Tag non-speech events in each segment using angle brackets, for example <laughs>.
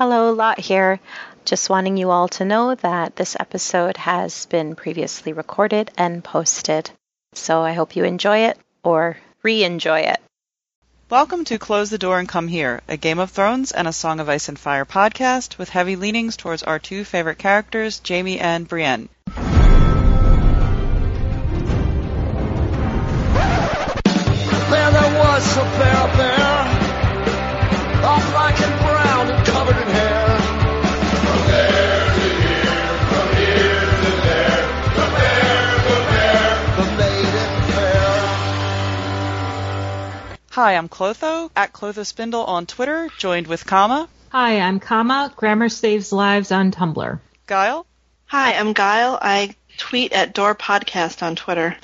Hello, Lot here. Just wanting you all to know that this episode has been previously recorded and posted. So I hope you enjoy it or re enjoy it. Welcome to Close the Door and Come Here, a Game of Thrones and a Song of Ice and Fire podcast with heavy leanings towards our two favorite characters, Jaime and Brienne. Hi, I'm Clotho, at Clotho Spindle on Twitter, joined with Kama, Hi, I'm Kama. Grammar Saves Lives on Tumblr. Guile, Hi, I'm Guile. I tweet at Door Podcast on Twitter.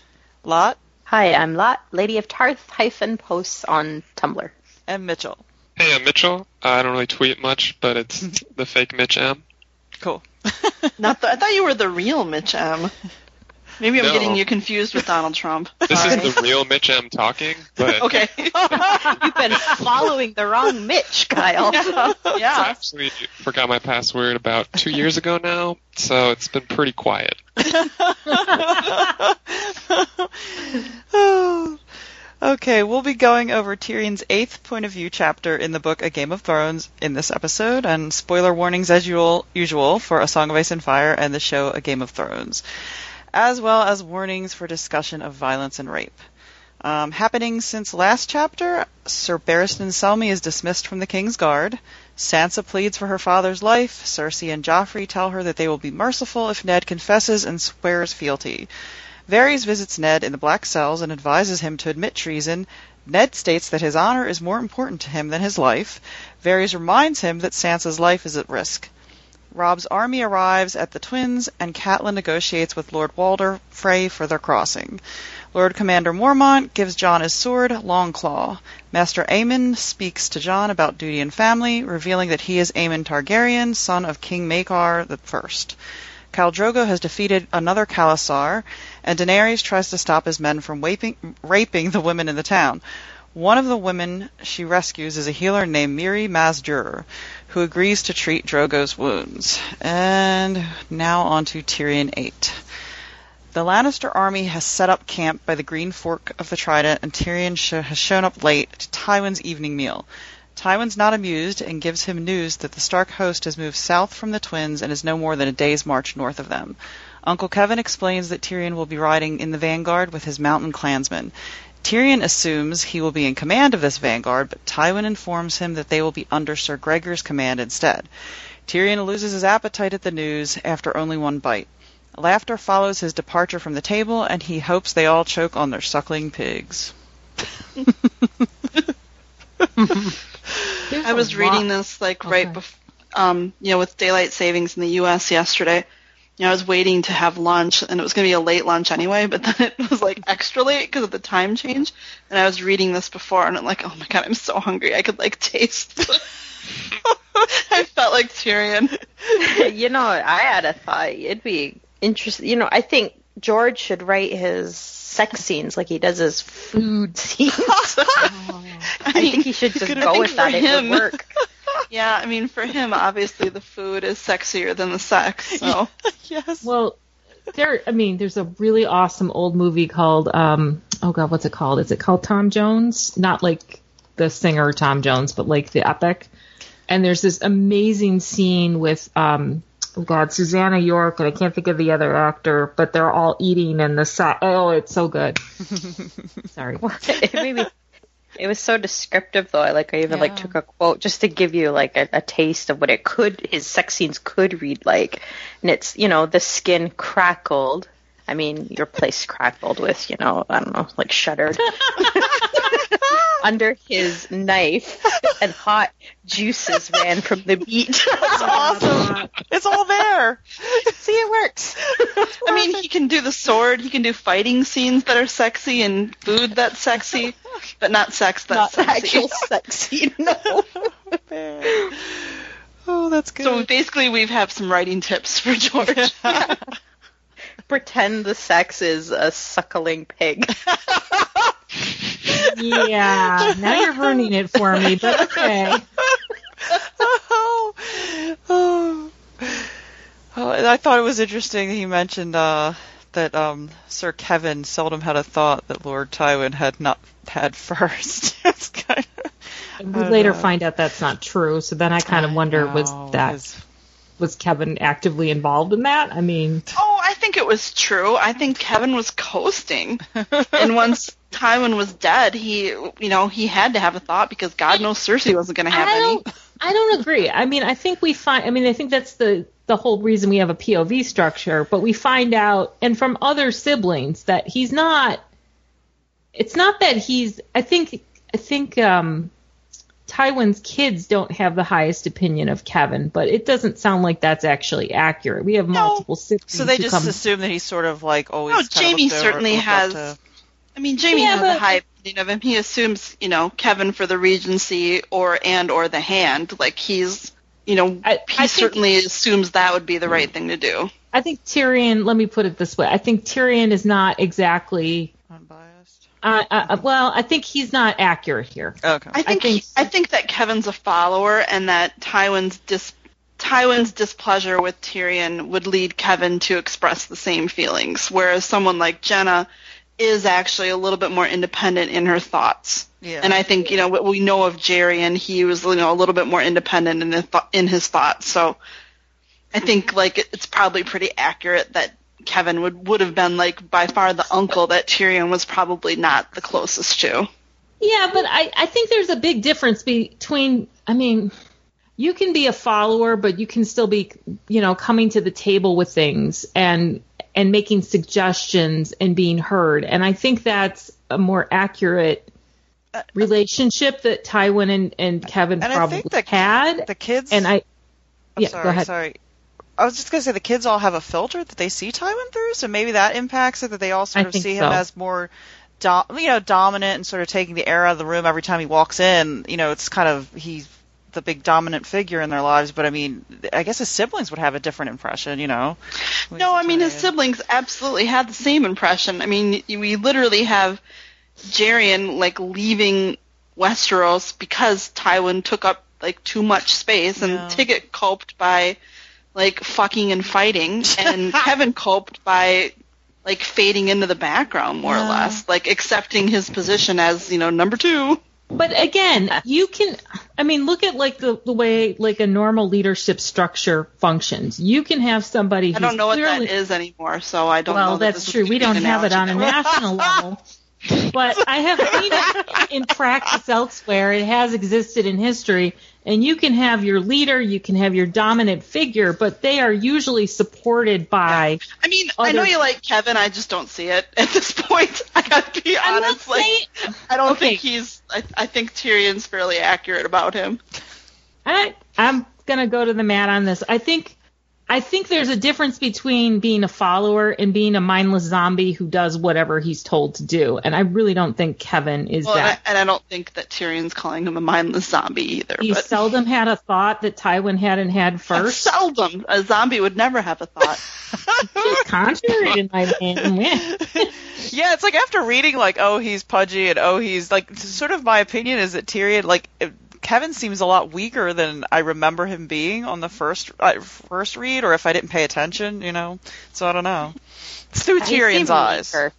Lot, Hi, I'm Lot, Lady of Tarth hyphen posts on Tumblr. and Mitchell. Hey, I'm Mitchell. I don't really tweet much, but it's <laughs> the fake Mitch M. Cool. <laughs> Not the, I thought you were the real Mitch M. Maybe I'm No. getting you confused with Donald Trump. This Sorry. is the real Mitch M talking, but okay. <laughs> You've been following the wrong Mitch, Kyle. yeah. I actually forgot my password about two years ago now, so it's been pretty quiet. <laughs> okay, we'll be going over Tyrion's eighth point of view chapter in the book A Game of Thrones in this episode, and spoiler warnings as usual, usual for A Song of Ice and Fire and the show A Game of Thrones, as well as warnings for discussion of violence and rape. Um, happening since last chapter, Sir Barristan Selmy is dismissed from the King's Guard. Sansa pleads for her father's life. Cersei and Joffrey tell her that they will be merciful if Ned confesses and swears fealty. Varys visits Ned in the Black Cells and advises him to admit treason. Ned states that his honor is more important to him than his life. Varys reminds him that Sansa's life is at risk. Robb's army arrives at the Twins, and Catelyn negotiates with Lord Walder Frey for their crossing. Lord Commander Mormont gives Jon his sword, Longclaw. Master Aemon speaks to Jon about duty and family, revealing that he is Aemon Targaryen, son of King the First. Khal Drogo has defeated another Khalasar, and Daenerys tries to stop his men from raping the women in the town. One of the women she rescues is a healer named Mirri Maz Duur, who agrees to treat Drogo's wounds. And now on to Tyrion 8. The Lannister army has set up camp by the Green Fork of the Trident, and Tyrion sh- has shown up late to Tywin's evening meal. Tywin's not amused and gives him news that the Stark host has moved south from the twins and is no more than a day's march north of them. Uncle Kevan explains that Tyrion will be riding in the vanguard with his mountain clansmen. Tyrion assumes he will be in command of this vanguard, but Tywin informs him that they will be under Sir Gregor's command instead. Tyrion loses his appetite at the news after only one bite. Laughter follows his departure from the table, and he hopes they all choke on their suckling pigs. <laughs> I was reading this like right before, um, you know, with daylight savings in the U.S. yesterday. You know, I was waiting to have lunch, and it was going to be a late lunch anyway. But <laughs> then it was like extra late because of the time change. And I was reading this before, and I'm like, oh my god, I'm so hungry. I could like taste. <laughs> I felt like Tyrion. you know, I had a thought. It'd be interesting. You know, I think George should write his sex scenes like he does his food <laughs> scenes. I think he should just go with that. for It would work. Yeah, I mean, for him, obviously the food is sexier than the sex. <laughs> So yes. Well, there. I mean, there's a really awesome old movie called. Um, oh God, what's it called? Is it called Tom Jones? Not like the singer Tom Jones, but like the epic. And there's this amazing scene with. Um, Oh God, Susannah York, and I can't think of the other actor, but they're all eating in the set. Oh, it's so good. <laughs> Sorry. <laughs> it made me. It was so descriptive, though. I like. I even like took a quote just to give you like a, a taste of what it could. His sex scenes could read like, and it's you know the skin crackled. I mean, your place crackled with you know I don't know like shuddered <laughs> <laughs> under his knife, and hot juices ran from the meat. <laughs> That's awesome. It's all there. See, it works. I mean, he can do the sword. He can do fighting scenes that are sexy and food that's sexy, but not sex that's Not sexy. actual sex scene. No. <laughs> Oh, that's good. So basically, we have some writing tips for George. Pretend the sex is a suckling pig. Yeah, now you're ruining it for me, but okay. <laughs> oh, Well, I thought it was interesting he mentioned uh, that um, Sir Kevan seldom had a thought that Lord Tywin had not had <laughs> first. it's kind of, we later know. find out that's not true. So then I kind of wonder was that was Kevan actively involved in that? I mean, Oh, think it was true. I think Kevan was coasting. and once Tywin was dead, he, you know, he had to have a thought because God knows Cersei wasn't going to have I any. don't. I don't agree. I mean, I think we find. I mean, I think that's the the whole reason we have a POV structure. But we find out, and from other siblings, that he's not. It's not that he's. I think. I think. um Tywin's kids don't have the highest opinion of Kevan, but it doesn't sound like that's actually accurate. We have multiple siblings. so they just come, assume that he's sort of like always. No, kind of Jaime over- certainly has- to- I mean, Jaime Yeah, has but- a high opinion of him. He assumes, you know, Kevan for the Regency or and or the Hand. Like he's, you know, I- he I think- certainly assumes that would be the right thing to do. I think Tyrion. Let me put it this way: I think Tyrion is not exactly. Unbiased. Uh, uh, well, I think he's not accurate here. Okay. I think think- I think that Kevan's a follower, and that Tywin's dis Tywin's displeasure with Tyrion would lead Kevan to express the same feelings, whereas someone like Genna is actually a little bit more independent in her thoughts. Yeah. And I think you know what we know of Jerry, and he was you know a little bit more independent in his, th- in his thoughts. So I think like it's probably pretty accurate that Kevan would would have been like by far the uncle that Tyrion was probably not the closest to. Yeah, but I, I think there's a big difference between, I mean, you can be a follower, but you can still be, you know, coming to the table with things and and making suggestions and being heard. And I think that's a more accurate uh, uh, relationship that Tywin and, and Kevan And I probably think that had. the kids. and I, I'm yeah, sorry, go ahead. sorry. I was just gonna say the kids all have a filter that they see Tywin through, so maybe that impacts it. That they all sort I of see so. him as more, do- you know, dominant and sort of taking the air out of the room every time he walks in. You know, it's kind of he's the big dominant figure in their lives. But I mean, I guess his siblings would have a different impression. You know. No, I mean his Tyrion. siblings absolutely had the same impression. I mean, y- we literally have Gerion like leaving Westeros because Tywin took up like too much space, and Yeah. Tygett coped by like fucking and fighting, and <laughs> Kevan coped by like fading into the background more or less, like accepting his position as you know number two. But again, you can, I mean, look at like the, the way like a normal leadership structure functions. You can have somebody who's I don't know what clearly, that is anymore, so I don't know. well, that's true. We don't have it on a national <laughs> level. But I have seen it in practice elsewhere. It has existed in history. And you can have your leader, you can have your dominant figure, but they are usually supported by. I mean, I know you like Kevan. I just don't see it at this <laughs> point. I gotta be I'm honest. Like, saying. I don't Okay. think he's. I, I think Tyrion's fairly accurate about him. I, I'm gonna go to the mat on this. I think I think there's a difference between being a follower and being a mindless zombie who does whatever he's told to do. And I really don't think Kevan is Well, and I, that. and I don't think that Tyrion's calling him a mindless zombie either. He but seldom had a thought that Tywin hadn't had first. seldom a zombie would never have a thought. <laughs> It's contrary to my opinion. <laughs> Yeah, it's like after reading like, oh, he's pudgy and oh, he's like, sort of my opinion is that Tyrion, like, Kevan seems a lot weaker than I remember him being on the first uh, first read, or if I didn't pay attention, you know. So I don't know. It's through Tyrion's seemed eyes. meeker.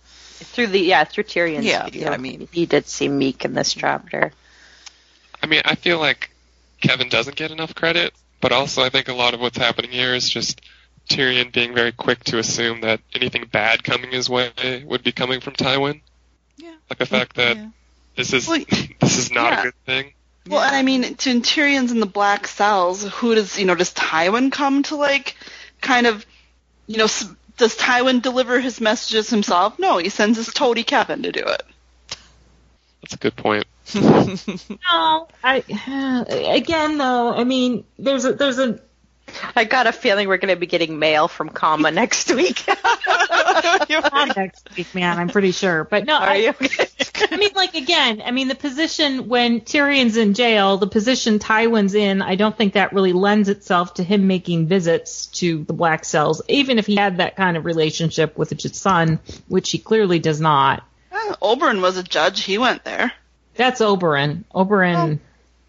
Through the yeah, through Tyrion's Yeah, view. yeah, I mean- he did seem meek in this chapter. I mean, I feel like Kevan doesn't get enough credit, but also I think a lot of what's happening here is just Tyrion being very quick to assume that anything bad coming his way would be coming from Tywin. Yeah. Like the fact that Yeah. this is Well, <laughs> this is not yeah. a good thing. Well, and I mean, to Tyrion's in the black cells. Who does you know? Does Tywin come to like, kind of, you know? Does Tywin deliver his messages himself? No, he sends his toady Kevan to do it. That's a good point. <laughs> No, I eh, again though. I mean, there's a there's a I got a feeling we're going to be getting mail from Kama next week. <laughs> <laughs> not next week, man. I'm pretty sure, but no. Are I, you? <laughs> I mean, like again, I mean, the position when Tyrion's in jail, the position Tywin's in, I don't think that really lends itself to him making visits to the Black Cells, even if he had that kind of relationship with his son, which he clearly does not. Eh, Oberyn was a judge. He went there. That's Oberyn. Oberyn.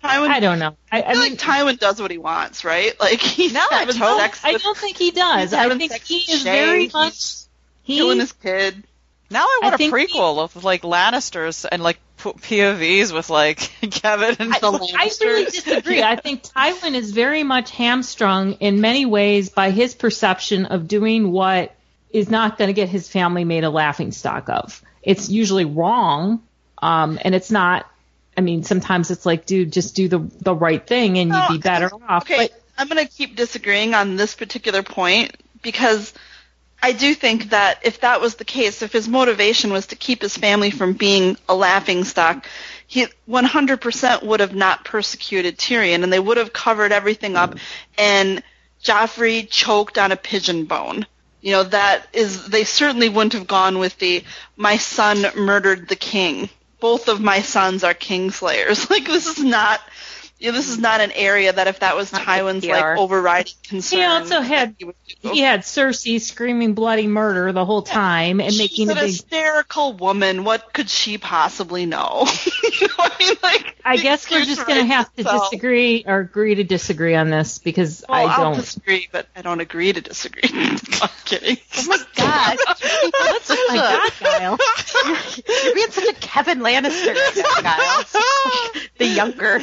Tywin, I don't know. I, I I mean, like Tywin does what he wants, right? <laughs> Like he's No, I having totally- sex I don't think he does. he's I think he is Shae, very he's much. He, killing his kid. Now I want I a prequel of like Lannisters and like POVs with like <laughs> Kevan and I, the I really Lannisters. disagree. <laughs> I think Tywin is very much hamstrung in many ways by his perception of doing what is not going to get his family made a laughing stock of. It's usually wrong, um, and it's not. I mean, sometimes it's like, dude, just do the the right thing, and you'd be better off. Okay, But I'm going to keep disagreeing on this particular point because I do think that if that was the case, if his motivation was to keep his family from being a laughing stock, he 100% would have not persecuted Tyrion, and they would have covered everything up, and Joffrey choked on a pigeon bone. You know, that is, they certainly wouldn't have gone with the, my son murdered the king. Both of my sons are kingslayers. <laughs> Like, this is not, know, this is not an area that if that was Tywin's, like, overriding concern. he also had he he had Cersei screaming bloody murder the whole time and She's making a big. hysterical woman. What could she possibly know? <laughs> you know I mean? Like, I guess we're just going to writes have to disagree or agree to disagree on this because Well, I I'll don't. disagree, but I don't agree to disagree. <laughs> I'm kidding. Oh my god. Oh my God, Kyle. <laughs> You're being such a Kevan Lannister Kyle. the younger.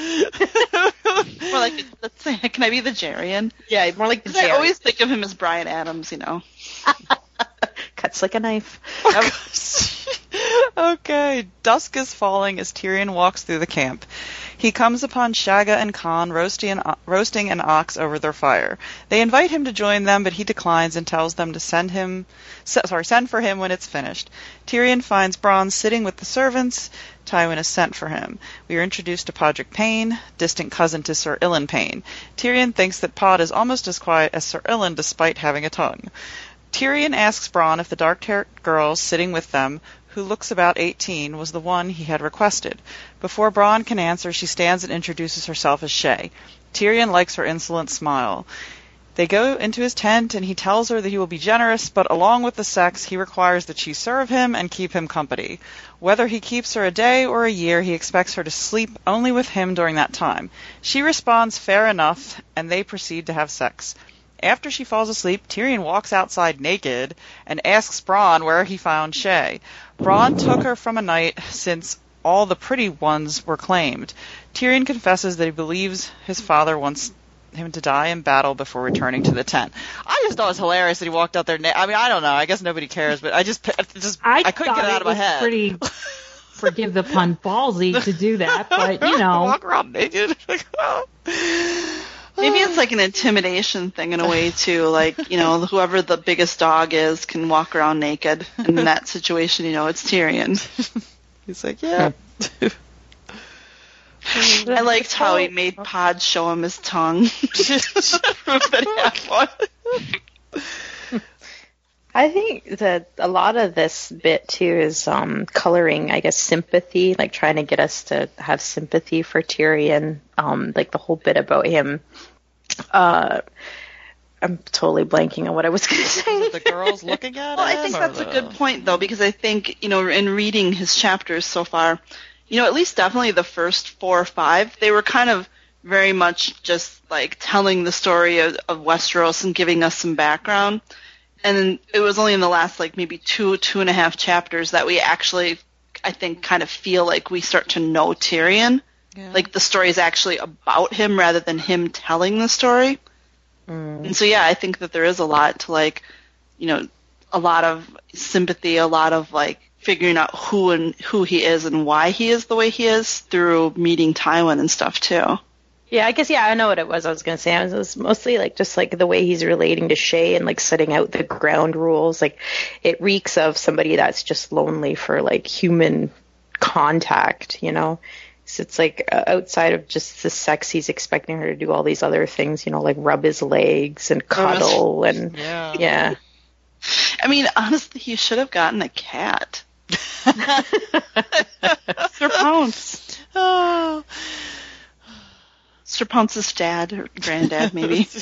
<laughs> More like, let's say, can I be the Gerion? Yeah, more like the Because I always think of him as Bryan Adams, you know. <laughs> Cuts like a knife. Oh, <laughs> okay, dusk is falling as Tyrion walks through the camp. He comes upon Shagga and Conn roasting an, roasting an ox over their fire. They invite him to join them, but he declines and tells them to send him, sorry, send for him when it's finished. Tyrion finds Bronn sitting with the servants. Tywin is sent for him. We are introduced to Podrick Payne, distant cousin to Sir Ilyn Payne. Tyrion thinks that Pod is almost as quiet as Sir Ilyn despite having a tongue. Tyrion asks Bronn if the dark-haired girl sitting with them, who looks about 18, was the one he had requested. Before Bronn can answer, she stands and introduces herself as Shae. Tyrion likes her insolent smile. They go into his tent, and he tells her that he will be generous, but along with the sex, he requires that she serve him and keep him company. Whether he keeps her a day or a year, he expects her to sleep only with him during that time. She responds fair enough, and they proceed to have sex. After she falls asleep, Tyrion walks outside naked and asks Bronn where he found Shae. Bronn took her from a knight since all the pretty ones were claimed. Tyrion confesses that he believes his father wants him to die in battle before returning to the tent. I just thought it was hilarious that he walked out there. Na- I mean, I don't know. I guess nobody cares, but I just, just, I, I, couldn't get it out of my was head. pretty, <laughs> forgive the pun, ballsy to do that, but you <laughs> know. walk around naked. <laughs> Maybe it's like an intimidation thing in a way too. Like you know, whoever the biggest dog is can walk around naked. And in that situation, you know, it's Tyrion. <laughs> He's like, yeah. I liked how he oh. made Pod show him his tongue. <laughs> Proof that he had one. I think that a lot of this bit too is um, coloring, I guess, sympathy, like trying to get us to have sympathy for Tyrion. Um, like the whole bit about him. Uh, I'm totally blanking on what I was <laughs> going to say. the girls looking at Well, him. I think or that's a good point though, because I think you know, in reading his chapters so far, you know, at least definitely the first four or five, they were kind of very much just like telling the story of, of Westeros and giving us some background. And then it was only in the last like maybe two, two and a half chapters that we actually, I think, kind of feel like we start to know Tyrion. Yeah. Like the story is actually about him rather than him telling the story. Mm. And so yeah, I think that there is a lot to like, you know, a lot of sympathy, a lot of like figuring out who and who he is and why he is the way he is through meeting Tywin and stuff too. Yeah, I guess yeah, I know what it was. I was gonna say it was, it was mostly like just like the way he's relating to Shae and like setting out the ground rules. Like it reeks of somebody that's just lonely for like human contact, you know. So it's like uh, outside of just the sex, he's expecting her to do all these other things, you know, like rub his legs and cuddle and Yeah. yeah. I mean, honestly, he should have gotten a cat. <laughs> <laughs> Sir Pounce. Oh. Mr. Pounce's dad or granddad, maybe. <laughs>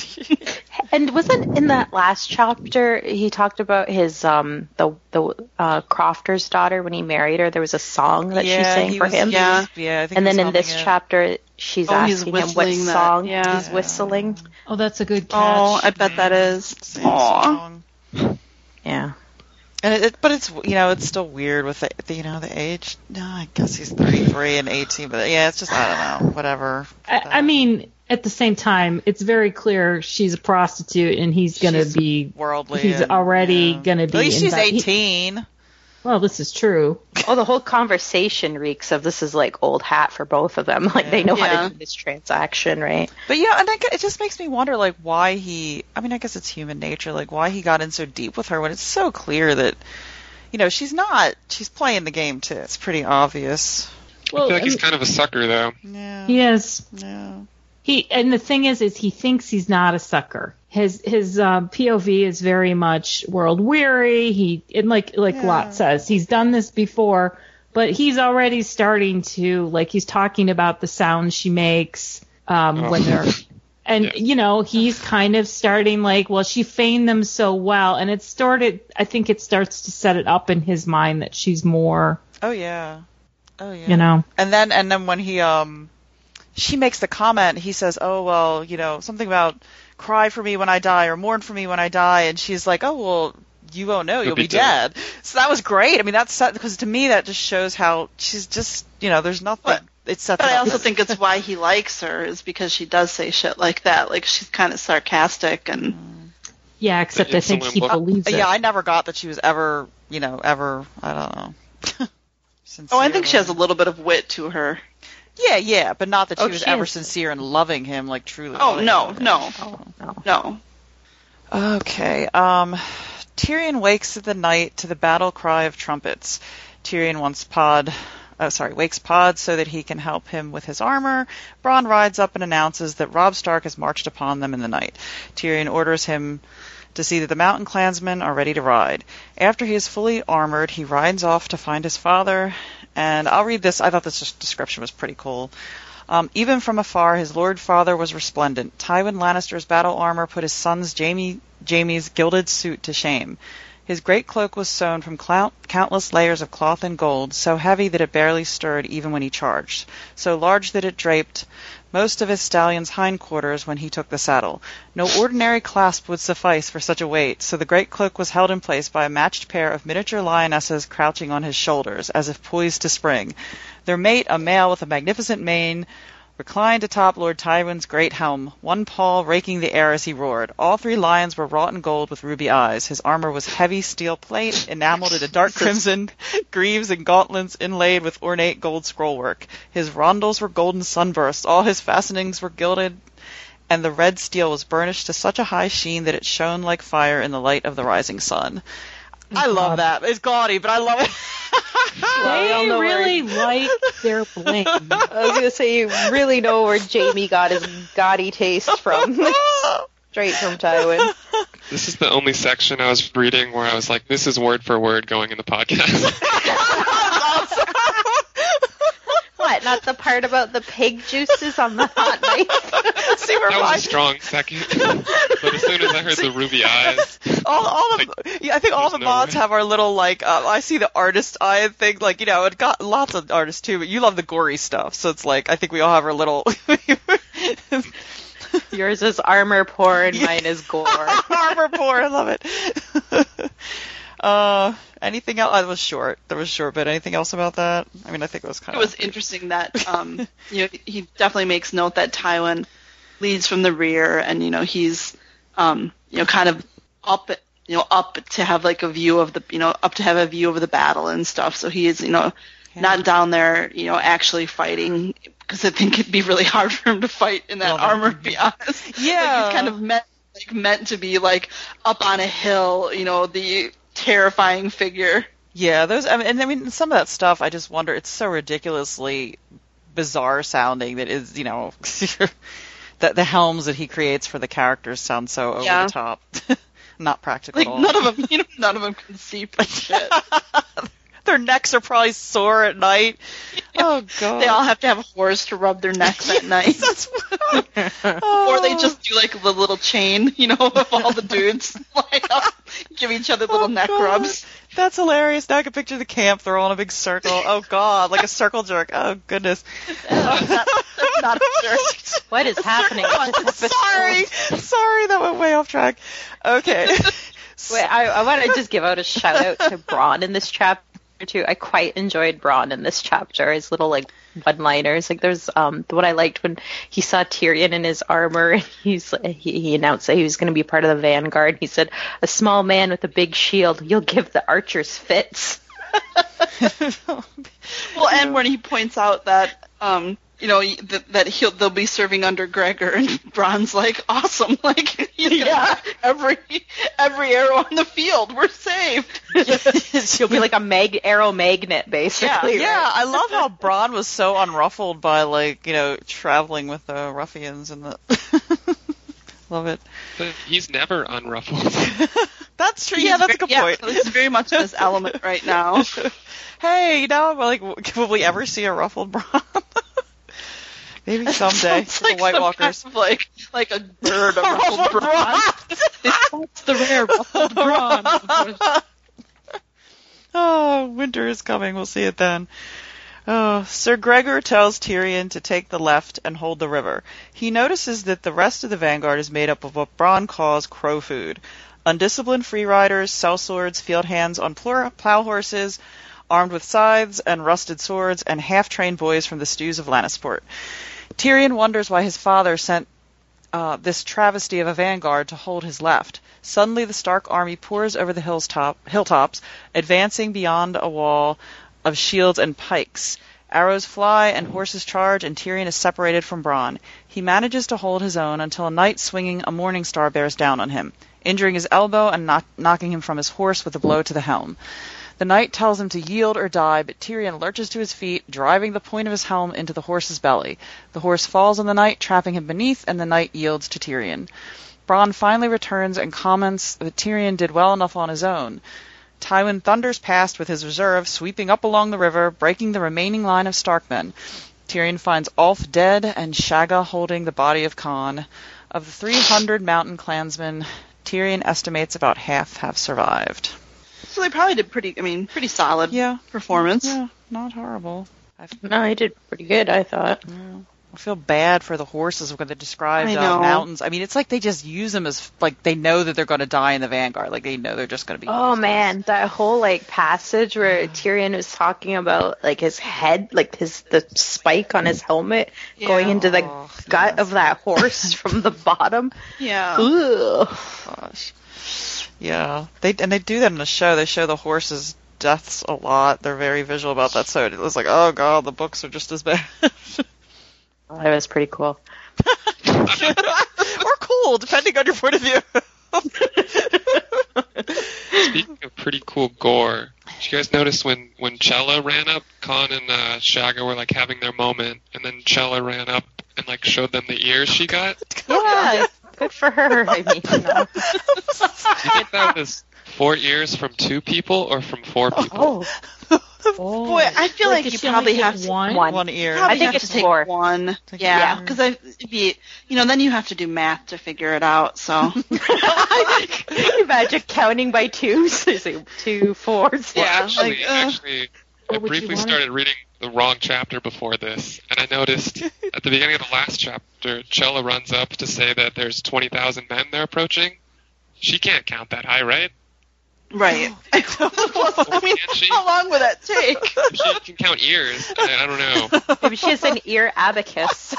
And wasn't in that last chapter he talked about his um the the uh, Crofter's daughter when he married her? There was a song that she sang for was- him. he was- yeah, I think and then in this it. chapter, she's Oh, asking him what whistling that, song yeah. he's whistling. Oh, that's a good catch. oh, I bet that is. Same Aw. song. Yeah. And it, but it's you know it's still weird with the, the you know the age. No, I guess he's 33 and 18, but yeah, it's just I don't know, whatever. I, I mean, at the same time, it's very clear she's a prostitute, and he's going to She's be. worldly. he's and, already yeah. gonna be. At least she's invi- he- 18. Well, this is true. Oh, the whole conversation reeks of this is like old hat for both of them. <laughs> Like they know how to do this transaction, right? But yeah, and I, gu- it just makes me wonder, like, why he. I mean, I guess it's human nature, like, why he got in so deep with her when it's so clear that, you know, she's not. She's playing the game too. It's pretty obvious. I Well, feel like I he's kind of a sucker, though. Yeah. he is. Yeah. He and the thing is, is he thinks he's not a sucker. His his um, POV is very much world weary. He and like like Yeah. Lot says, he's done this before, but he's already starting to like he's talking about the sounds she makes um, Oh. when they're. And Yeah. you know he's kind of starting like well she feigned them so well and it started I think it starts to set it up in his mind that she's more Oh yeah. Oh yeah. you know And then and then when he um she makes the comment, he says, "Oh well, you know, something about cry for me when I die or mourn for me when I die." And she's like, "Oh well, you won't know, you'll, be be, dead. So that was great. I mean, that's because to me that just shows how she's just, you know, there's nothing. But- it sets But it I also think it's why he likes her is because she does say shit like that. Like she's kind of sarcastic and mm. yeah except I think he book. believes it yeah, I never got that she was ever, you know, ever. I don't know. <laughs> oh, I think she has a little bit of wit to her. Yeah, yeah, but not that she Oh, was she ever is. sincere in loving him, like truly. Oh no, him. no, Oh no. no. Okay. Um, Tyrion wakes at the night to the battle cry of trumpets. Tyrion wants Pod, oh sorry, wakes Pod so that he can help him with his armor. Bronn rides up and announces that Robb Stark has marched upon them in the night. Tyrion orders him to see that the mountain clansmen are ready to ride. After he is fully armored, he rides off to find his father. And I'll read this. I thought this description was pretty cool. Um, even from afar, his lord father was resplendent. Tywin Lannister's battle armor put his son's Jaime Jaime's gilded suit to shame. His great cloak was sewn from countless layers of cloth and gold, so heavy that it barely stirred even when he charged, so large that it draped most of his stallion's hindquarters when he took the saddle. No ordinary clasp would suffice for such a weight, so the great cloak was held in place by a matched pair of miniature lionesses crouching on his shoulders, as if poised to spring. Their mate, a male with a magnificent mane, reclined atop Lord Tywin's great helm, one paw raking the air as he roared. All three lions were wrought in gold with ruby eyes. His armor was heavy steel plate, enameled in a dark <laughs> crimson, greaves and gauntlets inlaid with ornate gold scrollwork. His rondels were golden sunbursts. All his fastenings were gilded, and the red steel was burnished to such a high sheen that it shone like fire in the light of the rising sun. I love that. It's gaudy, but I love it. Well, we all they <laughs> where- really like their <laughs> bling. I was gonna say you really know where Jaime got his gaudy taste from. <laughs> Straight from Tywin. This is the only section I was reading where I was like, this is word for word going in the podcast. What? Not the part about the pig juices on the hot knife? See where that my- was a strong second. but as soon as I heard the <laughs> ruby eyes, all, all of, yeah, I think all the no mods way. have our little like. Uh, I see the artist eye thing, like you know, it got lots of artists too, but you love the gory stuff, so it's like I think we all have our little <laughs> Yours is armor porn, mine is gore. <laughs> armor porn. I love it. Uh, anything else? That was short. That was short, but anything else about that? I mean, I think it was kind It of. It was interesting that <laughs> um, you know he definitely makes note that Tywin leads from the rear, and you know he's um, you know kind of up you know up to have like a view of the you know up to have a view of the battle and stuff. So he is you know not down there you know actually fighting because I think it'd be really <laughs> hard for him to fight in that Well, armor. To be honest, Yeah. like, he's kind of meant like meant to be like up on a hill, you know, the terrifying figure. Yeah, those. I mean, and I mean, some of that stuff. I just wonder. It's so ridiculously bizarre sounding that is, you know, <laughs> that the helms that he creates for the characters sound so over Yeah. the top, <laughs> not practical Like none of them, you know, none of them can see <laughs> shit. Their necks are probably sore at night. <laughs> Oh god. They all have to have a horse to rub their necks at night. <laughs> That's <laughs> Or they just do like the little chain, you know, of all the dudes line up, give each other little Oh, neck God. rubs. That's hilarious. Now I can picture the camp. They're all in a big circle. Oh god, like a circle jerk. Oh goodness. Oh, that's not a jerk. What is happening? in this episode? Sorry, sorry, that went way off track. Okay. Wait, I, I want to just give out a shout out to Bronn in this chapter too. I quite enjoyed Bronn in this chapter. His little like one-liners. Like there's um what I liked when he saw Tyrion in his armor <laughs> and he's he, he announced that he was going to be part of the vanguard. He said, "A small man with a big shield, you'll give the archers fits." <laughs> <laughs> Well, and when he points out that, um, you know, that, that he'll they'll be serving under Gregor, and <laughs> Bronn's like, awesome, <laughs> like he's gonna Yeah. have every every arrow on the field, we're saved. <laughs> She'll be like a mag arrow magnet, basically. yeah, right? I love how Bronn was so unruffled by like you know traveling with the ruffians and the. love it. But he's never unruffled. That's true. Yeah, that's a good yeah, point. It's very much in this element right now. hey, you know, like, will we ever see a ruffled Bronn? Maybe someday It's <laughs> for the White Walkers. kind of like like a bird, a ruffled Bronn. That's the rare ruffled <laughs> brawn. Oh, winter is coming. We'll see it then. Oh, Sir Gregor tells Tyrion to take the left and hold the river. He notices that the rest of the vanguard is made up of what Bronn calls crow food. Undisciplined free riders, sellswords, field hands on plow plow horses, armed with scythes and rusted swords, and half-trained boys from the stews of Lannisport. Tyrion wonders why his father sent uh, this travesty of a vanguard to hold his left. Suddenly, the Stark army pours over the hilltop, hilltops, advancing beyond a wall of shields and pikes. Arrows fly and horses charge, and Tyrion is separated from Bronn. He manages to hold his own until a knight swinging a morning star bears down on him, injuring his elbow and knock- knocking him from his horse with a blow to the helm. The knight tells him to yield or die, but Tyrion lurches to his feet, driving the point of his helm into the horse's belly. The horse falls on the knight, trapping him beneath, and the knight yields to Tyrion. Bronn finally returns and comments that Tyrion did well enough on his own. Tywin thunders past with his reserve, sweeping up along the river, breaking the remaining line of Starkmen. Tyrion finds Ulf dead and Shagga holding the body of Conn. Of the 300 mountain clansmen, Tyrion estimates about half have survived. So they probably did pretty. I mean, pretty solid Yeah. performance. Yeah, not horrible. I, No, he did pretty good, I thought. I feel bad for the horses when they describe I uh, mountains. I mean, it's like they just use them as like they know that they're going to die in the vanguard. Like they know they're just going to be. Oh man, that whole like passage where Tyrion was talking about like his head, like his the spike on his helmet going into the Oh, gut yes. of that horse <laughs> from the bottom. Yeah. Ugh. gosh. Yeah, they and they do that in the show. They show the horses' deaths a lot. They're very visual about that. So it was like, oh god, the books are just as bad. <laughs> That was pretty cool. <laughs> or cool, depending on your point of view. <laughs> Speaking of pretty cool gore, did you guys notice when when Chella ran up, Conn and uh, Shagga were like having their moment, and then Chella ran up and like showed them the ears she got? Yeah, good <laughs> for her. I mean, you know. Do you think that was four ears from two people or from four people? Oh, <laughs> Oh. Boy, I feel like did you probably have to- one. One. One ear. Probably I think it's to take four. one. Think Yeah, yeah. because I it'd be you know then you have to do math to figure it out. So Can <laughs> you imagine counting by twos? There's like two, four, six. Yeah, actually, like, uh, actually, I What would you briefly started reading the wrong chapter before this, and I noticed <laughs> at the beginning of the last chapter, Chella runs up to say that there's 20,000 men they're approaching. She can't count that high, right? right. Oh <laughs> I mean, Can't she? how long would that <laughs> take? She can count ears. I, I don't know. Maybe she has an ear abacus.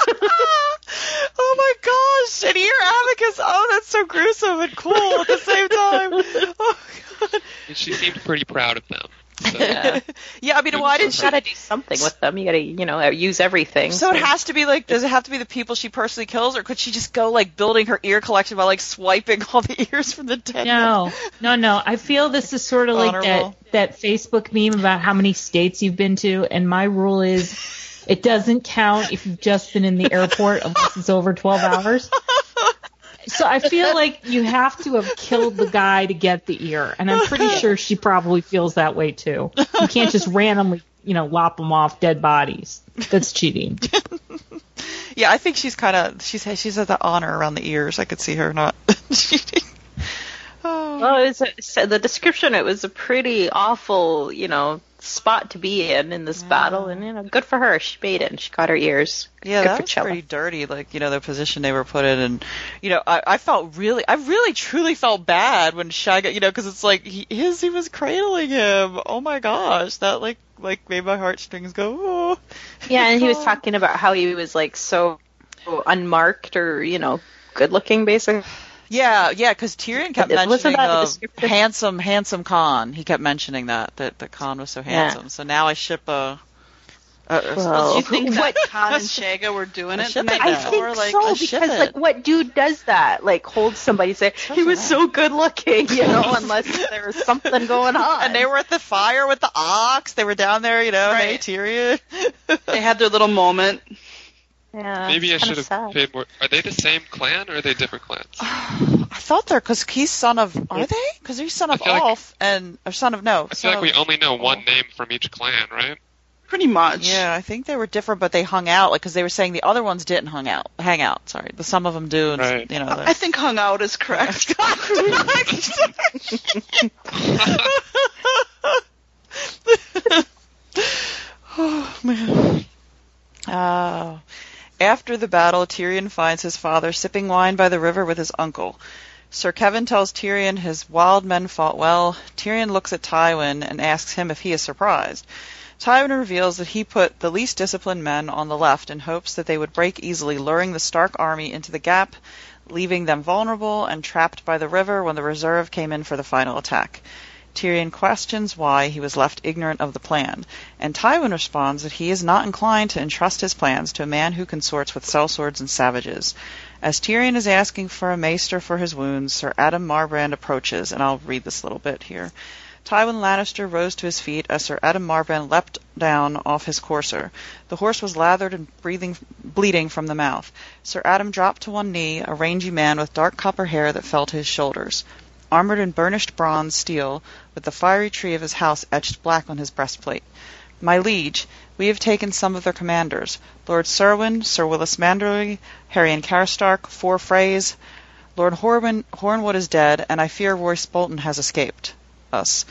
oh my gosh, an ear abacus. Oh, that's so gruesome and cool at the same time. Oh god. She seemed pretty proud of them. So, Yeah. <laughs> Yeah, I mean, why did You she? gotta do something with them. You gotta, you know, uh, use everything. So it has to be like, does it have to be the people she personally kills, or could she just go like building her ear collection by like swiping <laughs> all the ears from the dead? No, no, no. I feel this is sort of like Honorable. that that Facebook meme about how many states you've been to, and my rule is it doesn't count if you've just been in the airport unless it's over twelve hours. <laughs> So I feel like you have to have killed the guy to get the ear, and I'm pretty sure she probably feels that way too. You can't just randomly, you know, lop them off dead bodies. That's cheating. <laughs> Yeah, I think she's kind of she's she's at the honor around the ears. I could see her not <laughs> cheating. Oh. Well, it was a, so the description. It was a pretty awful, you know, spot to be in in this battle, and you know, good for her. She made it, and she got her ears. Yeah, good that was Chella. pretty dirty. Like you know the position they were put in, and you know I, I felt really, I really truly felt bad when Shagga, you know, because it's like he, his he was cradling him. Oh my gosh, that like like made my heartstrings go. Oh. <laughs> Yeah, and he was talking about how he was like so unmarked or you know good looking, basically. Yeah, yeah, because Tyrion kept Wasn't mentioning that a uh, handsome, handsome Conn. He kept mentioning that that that Conn was so handsome. So now I ship a. a, a- Well, Do you think what- that <laughs> Conn and Shagga were doing it the it I now. before? think Like, so because it. like what dude does that? Like hold somebody say he was so good looking, you know, <laughs> unless there was something going on. <laughs> and they were at the fire with the ox. They were down there, you know. Hey, Tyrion. they had their little moment. Yeah, Maybe I should have sad. paid more. Are they the same clan or are they different clans? <sighs> I thought they're because he's son of. Are they? Because he's son of Alf like- and or son of no. I son feel like we of- only know one name from each clan, right? Pretty much. Yeah, I think they were different, but they hung out like because they were saying the other ones didn't hung out, hang out. Sorry, but some of them do, and Right. you know. I think hung out is correct. <laughs> <laughs> <laughs> oh man. Uh, after the battle, Tyrion finds his father sipping wine by the river with his uncle. Sir Kevan tells Tyrion his wild men fought well. Tyrion looks at Tywin and asks him if he is surprised. Tywin reveals that he put the least disciplined men on the left in hopes that they would break easily, luring the Stark army into the gap, leaving them vulnerable and trapped by the river when the reserve came in for the final attack. Tyrion questions why he was left ignorant of the plan, and Tywin responds that he is not inclined to entrust his plans to a man who consorts with sellswords and savages. As Tyrion is asking for a maester for his wounds, Sir Adam Marbrand approaches, and I'll read this little bit here. Tywin Lannister rose to his feet as Sir Adam Marbrand leapt down off his courser. The horse was lathered and breathing, bleeding from the mouth. Sir Adam dropped to one knee, a rangy man with dark copper hair that fell to his shoulders. Armored in burnished bronze steel, with the fiery tree of his house etched black on his breastplate. My liege, we have taken some of their commanders, Lord Cerwyn, Sir Willis Manderly, Harry Karstark, four Freys. Lord Hornwood is dead, and I fear Roose Bolton has escaped us.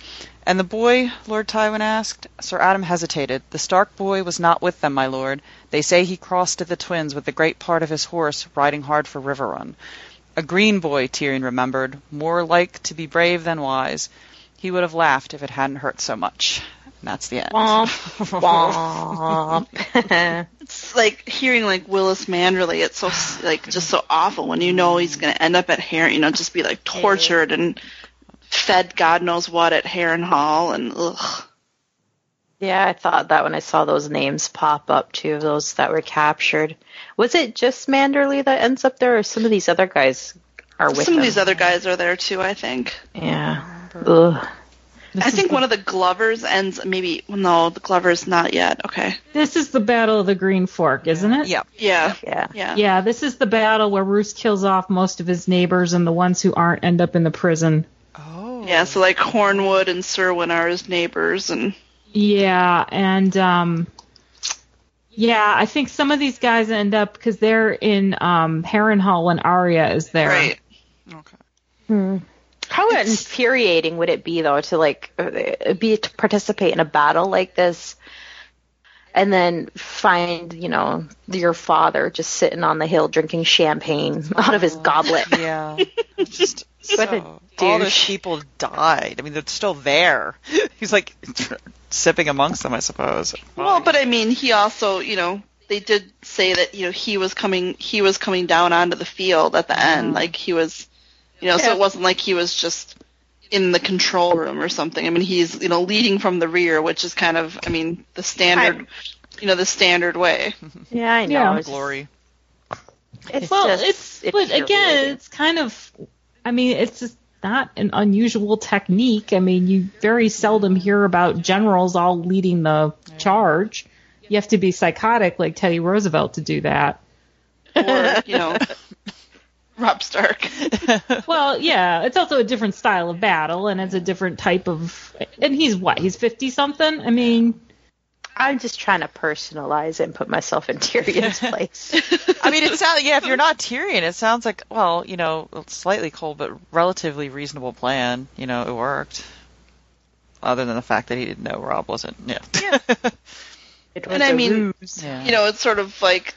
And the boy, Lord Tywin asked. Sir Adam hesitated. The Stark boy was not with them, my lord. They say he crossed to the twins with the great part of his horse, riding hard for Riverrun. A green boy, Tyrion remembered, more like to be brave than wise. He would have laughed if it hadn't hurt so much. And that's the end. Womp, <laughs> womp. <laughs> It's like hearing like Willis Manderly. It's so like just so awful when you know he's going to end up at Heron. You know, just be like tortured and fed God knows what at Harrenhal and ugh. Yeah, I thought that when I saw those names pop up too, those that were captured. Was it just Manderly that ends up there, or some of these other guys are with Some of these other guys are there too. I think. Yeah. Ugh. This I think the, one of the Glovers ends maybe. No, the Glovers not yet. Okay. this is the Battle of the Green Fork, isn't it? Yeah. Yeah. Yeah. Yeah. Yeah, this is the battle where Roose kills off most of his neighbors, and the ones who aren't end up in the prison. Oh. Yeah. So like Hornwood and Cerwyn are his neighbors, and Yeah, and um, yeah, I think some of these guys end up because they're in um, Harrenhal when Arya is there. right. Okay. How infuriating would it be though to like uh, be to participate in a battle like this, and then find you know your father just sitting on the hill drinking champagne out of his goblet. <laughs> Yeah. <laughs> Just What a so, all those people died. I mean, they're still there. <laughs> He's like sipping amongst them, I suppose. Well, but I mean, he also, you know, they did say that you know he was coming, he was coming down onto the field at the end, mm. like he was, you know, so it wasn't like he was just in the control room or something. I mean, he's you know leading from the rear, which is kind of, I mean, the standard, you know, the standard way. <laughs> Yeah, I know. Yeah. It's- glory. It's Well, just, it's but again, infuriating. it's kind of. I mean, it's just not an unusual technique. I mean, you very seldom hear about generals all leading the charge. You have to be psychotic like Teddy Roosevelt to do that. Or you know, <laughs> <laughs> Robb Stark. <laughs> Well, yeah, it's also a different style of battle, and it's a different type of. And he's what? He's fifty something. I mean, I'm just trying to personalize and put myself in Tyrion's <laughs> place. I mean, it sounds yeah. If you're not Tyrion, it sounds like well, you know, slightly cold but relatively reasonable plan. You know, it worked. Other than the fact that he didn't know Robb wasn't. Yeah. It was And I a mean, ruse. Yeah. you know, it's sort of like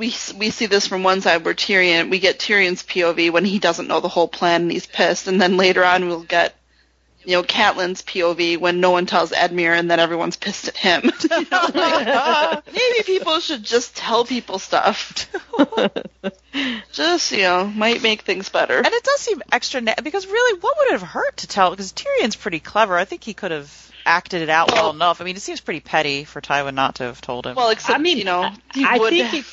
we we see this from one side where Tyrion, we get Tyrion's POV when he doesn't know the whole plan and he's pissed, and then later on we'll get, you know, Catelyn's POV when no one tells Edmure and then everyone's pissed at him. You know, like, maybe people should just tell people stuff. <laughs> just you know, might make things better. And it does seem extra na- because really, what would it have hurt to tell? Because Tyrion's pretty clever. I think he could have acted it out well, Well- enough. I mean, it seems pretty petty for Tywin not to have told him. Well, except I mean, you know, he I would. think it,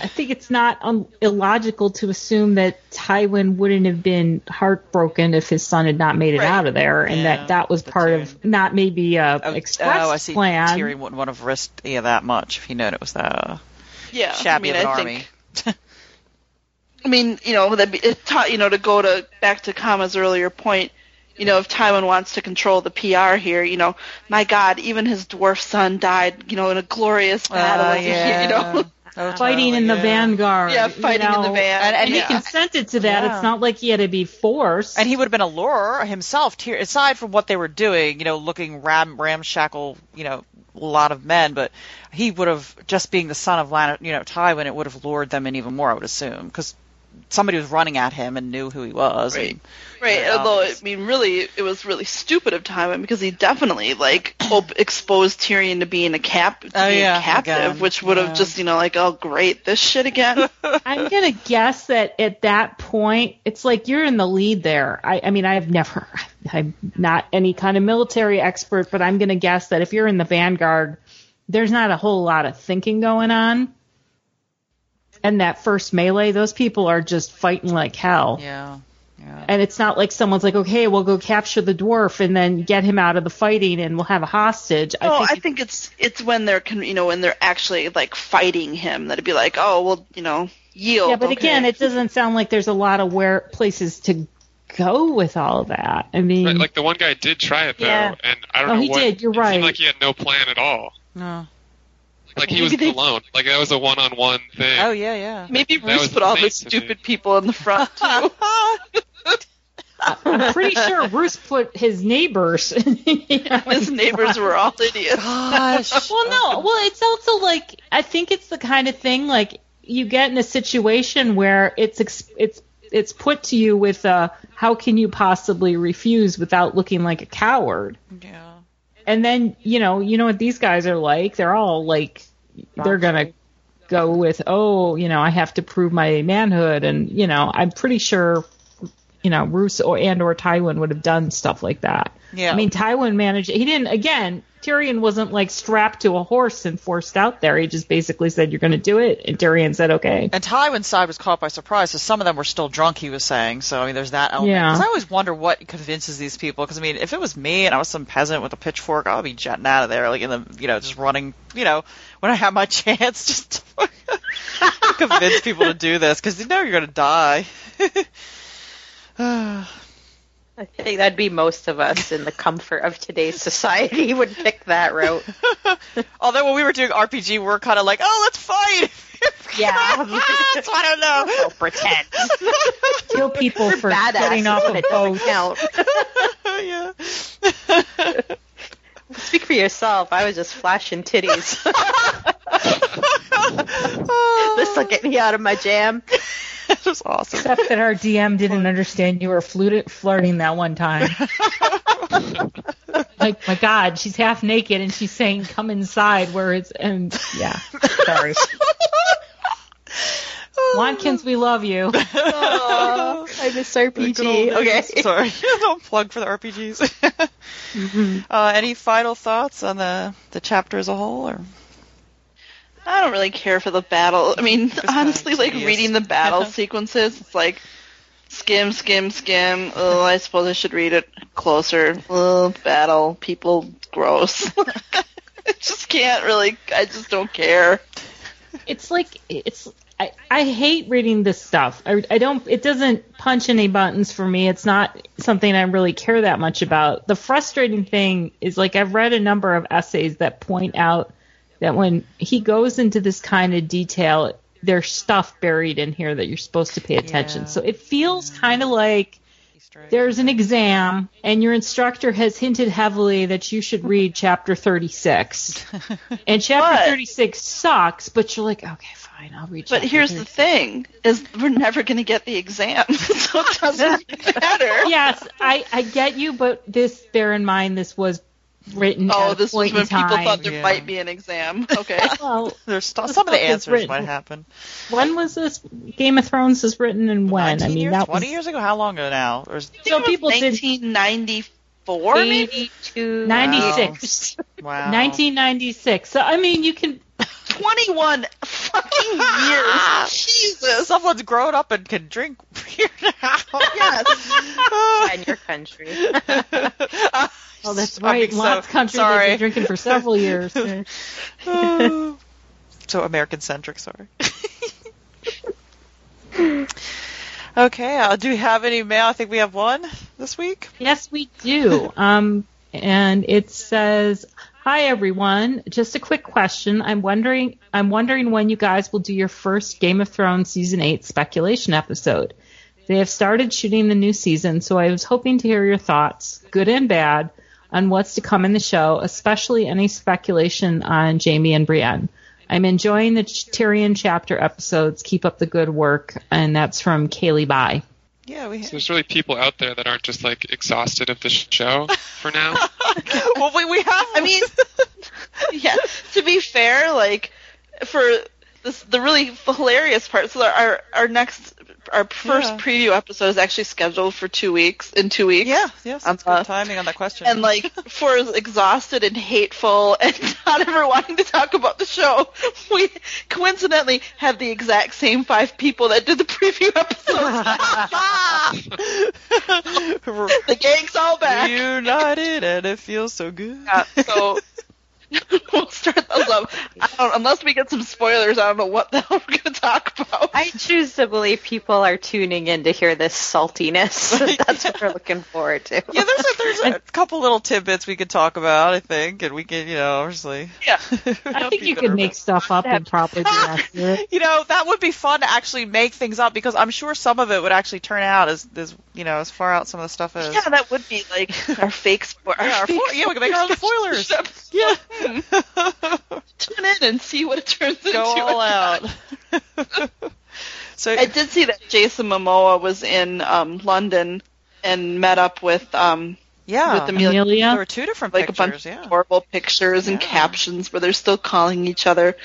I think it's not um, illogical to assume that Tywin wouldn't have been heartbroken if his son had not made it Right. out of there, and Yeah, that that was part Tyrion. of not maybe a oh, express oh, I see. plan. Tyrion wouldn't want to have risked yeah, that much if he known it was that uh, yeah, shabby I mean, of an I army. think <laughs> I mean, you know, that it taught, you know, to go to back to Kama's earlier point, you know, if Tywin wants to control the PR here, you know, my God, even his dwarf son died, you know, in a glorious battle, Uh, yeah. <laughs> you know, Oh, fighting totally, in the yeah. vanguard. yeah, you fighting in the know, van, And- and And he he yeah. consented to that. Yeah. It's not like he had to be forced. And he would have been a lurer himself. Tyr- aside from what they were doing, you know, looking ram- ramshackle, you know, a lot of men, but he would have just being the son of Lan- you know Tywin, it would have lured them in even more. I would assume because somebody was running at him and knew who he was. Right. and- Right, Yeah, although I mean, really, it was really stupid of Tywin because he definitely like <clears throat> op- exposed Tyrion to being a cap, to Oh, being yeah, captive, again, which would yeah. have just you know like, oh great, this shit again. <laughs> I'm gonna guess that at that point, it's like you're in the lead there. I, I mean, I've never, <laughs> I'm not any kind of military expert, but I'm gonna guess that if you're in the vanguard, there's not a whole lot of thinking going on. And that first melee, those people are just fighting like hell. Yeah. Yeah. And it's not like someone's like, okay, we'll go capture the dwarf and then get him out of the fighting and we'll have a hostage. No, I I think, think it's it's when they're con- you know when they're actually like fighting him that it'd be like, oh well, you know, yield. yeah, but okay. again, it doesn't sound like there's a lot of where places to go with all of that. I mean, Right, like the one guy did try it though, Yeah. and I don't Oh, know he what. did, you're it right. Seemed like he had no plan at all. No. Like he was they- alone. Like that was a one-on-one thing. Oh yeah, yeah. maybe That Roose put all the nice to stupid people in the front too. <laughs> I'm pretty sure Roose put his neighbors. <laughs> His neighbors were all idiots. Gosh. <laughs> Well, no. Well, it's also like I think it's the kind of thing like you get in a situation where it's ex- it's it's put to you with uh how can you possibly refuse without looking like a coward? Yeah. And then you know you know what these guys are like. They're all like they're gonna go with oh you know I have to prove my manhood and you know I'm pretty sure you know or and or Tywin would have done stuff like that. Yeah. I mean, Tywin managed. He didn't. Again, Tyrion wasn't like strapped to a horse and forced out there. He just basically said, "You're going to do it," and Tyrion said, "Okay." And Tywin's side was caught by surprise, so some of them were still drunk. He was saying, so I mean, there's that element. Yeah. 'Cause I always wonder what convinces these people. Because I mean, if it was me and I was some peasant with a pitchfork, I would be jetting out of there, like in the, you know, just running. You know, when I have my <laughs> chance, just to <laughs> convince people to do this because you know you're gonna die. <laughs> <sighs> <sighs> <sighs> I think that'd be most of us in the comfort of today's society <laughs> would pick that route. <laughs> Although when we were doing RPG, we we're kind of like, oh, let's fight. <laughs> Yeah. so I don't know. Don't pretend. Kill people We're for badass getting off when a it boat. count. yeah. Speak for yourself. I was just flashing titties. this will get me out of my jam. It was awesome. Except that our DM didn't understand you were flut- flirting that one time. <laughs> like, my God, she's half naked and she's saying, "Come inside," where it's and yeah. Sorry, <laughs> Watkins, we love you. Oh, <laughs> I miss RPG. Okay. Sorry, don't plug for the RPGs. uh, any final thoughts on the the chapter as a whole, or I don't really care for the battle. I mean, kinda honestly, like tedious. reading the battle <laughs> sequences, it's like skim, skim, skim. Oh, I suppose I should read it closer. Oh, battle, people, gross. <laughs> I just can't really. I just don't care. It's like it's. I, I hate reading this stuff. I, I don't. It doesn't punch any buttons for me. It's not something I really care that much about. The frustrating thing is like I've read a number of essays that point out that when he goes into this kind of detail, there's stuff buried in here that you're supposed to pay attention. Yeah. So it feels kind of like there's an exam and your instructor has hinted heavily that you should read chapter 36 <laughs> and chapter But- 36 sucks but you're like okay fine i'll read chapter. But here's the thing: is we're never going to get the exam, <laughs> so it doesn't <laughs> matter. yes i i get you but this bear in mind this was written Oh, at a this was when people thought there Yeah. might be an exam. <laughs> Okay. well <laughs> There's st- some of the answers written- might happen. when was this game of thrones was written and when i mean years, that 20 years ago. How long ago now? Or is, so people did 1994, maybe 82. 96 wow. <laughs> 1996 so i mean you can 21 fucking years. <laughs> Jesus. Someone's grown up and can drink beer now. Yes. <laughs> in your country. <laughs> Oh, that's I'm right. being Lots so- of countries they've been drinking for several years. so American centric, sorry. okay, uh, do we have any mail? I think we have one this week. yes, we do. Um, and it says, "Hi everyone. Just a quick question. I'm wondering. I'm wondering when you guys will do your first Game of Thrones season eight speculation episode. They have started shooting the new season, so I was hoping to hear your thoughts, good and bad, on what's to come in the show, especially any speculation on Jaime and Brienne." I'm enjoying the Tyrion chapter episodes. Keep up the good work. And that's from Kaylee Bye. Yeah, we. So there's really people out there that aren't just like exhausted of the show for now. <laughs> <laughs> well, we, we have. I mean, <laughs> yeah. To be fair, like for this, the really hilarious part. So our our next our first Yeah. preview episode is actually scheduled for two weeks. In two weeks. yeah, yes, Uh, good timing on that question. And like <laughs> for exhausted and hateful and <laughs> not ever wanting to talk about the show, we coincidentally have the exact same five people that did the preview episode. <laughs> the gang's all back. United, and it feels so good. Yeah, so <laughs> we'll start those up. I don't, unless we get some spoilers, I don't know what the hell we're going to talk about. I choose to believe people are tuning in to hear this saltiness. <laughs> <laughs> That's what we're looking forward to. Yeah, there's a, there's a couple little tidbits we could talk about, I think, and we could, you know, obviously. Yeah. I think you could make stuff up and probably be accurate. You know, that would be fun to actually make things up because I'm sure some of it would actually turn out as, as you know, as far out some of the stuff is. Yeah, that would be like our fake spo- our Yeah, our fake fo- yeah, we can make our own spoilers. Yeah. Tune in and see what it turns into. Go all out. <laughs> so I did see that Jason Momoa was in um, London and met up with um, yeah, with Emilia. there were two different like a bunch yeah. of horrible pictures and Yeah. captions where they're still calling each other,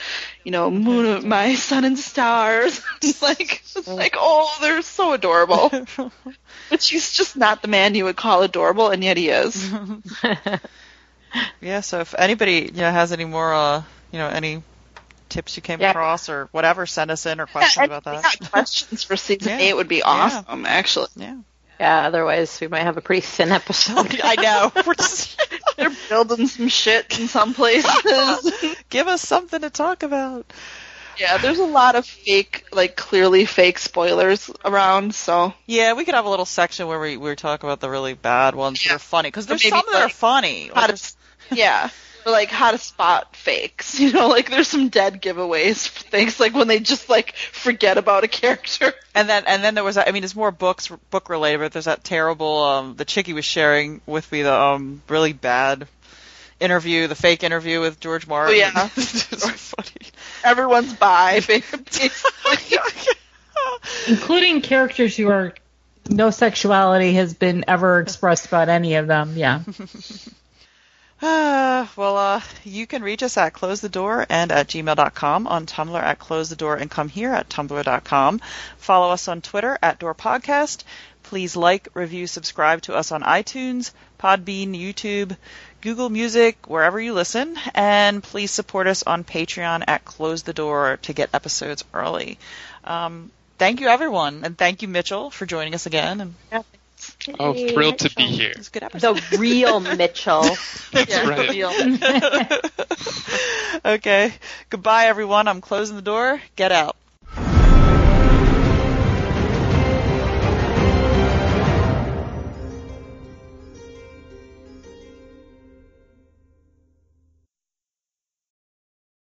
you know, moon of my sun and stars. <laughs> it's like it's like oh, they're so adorable. <laughs> but she's just not the man you would call adorable, and yet he is. Yeah, so if anybody you know has any more uh you know any tips you came Yeah. across or whatever, send us in or questions Yeah, about and that. yeah, questions for season Yeah. eight would be awesome, actually. Yeah. Yeah, otherwise we might have a pretty thin episode. <laughs> I know. <laughs> We're just They're building some shit in some places. <laughs> give us something to talk about. yeah, there's a lot of fake, like clearly fake spoilers around. So Yeah, we could have a little section where we, we talk about the really bad ones that are funny because there's maybe, some that are funny. how Like, to, there's- yeah, or like how to spot fakes. <laughs> You know, like there's some dead giveaways for things, like when they just like forget about a character. <laughs> and then and then there was I mean it's more books book related, but there's that terrible um the chicky was sharing with me the um really bad interview, the fake interview with George Martin. Oh, yeah. <laughs> it's so funny. Everyone's bi, basically. Including characters who are no sexuality has been ever expressed about any of them. Yeah. Uh, well, uh, you can reach us at close the door and at gmail.com, on Tumblr at close the door and come here at tumblr.com. Follow us on Twitter at door podcast. Please like, review, subscribe to us on iTunes, Podbean, YouTube, Google Music, wherever you listen, and please support us on Patreon at close the door to get episodes early. Um, thank you everyone, and thank you Mitchell for joining us again. And Oh, thrilled to be here. it a good episode. the real <laughs> Mitchell. That's yeah, right. deal. <laughs> okay. Goodbye, everyone. I'm closing the door. Get out.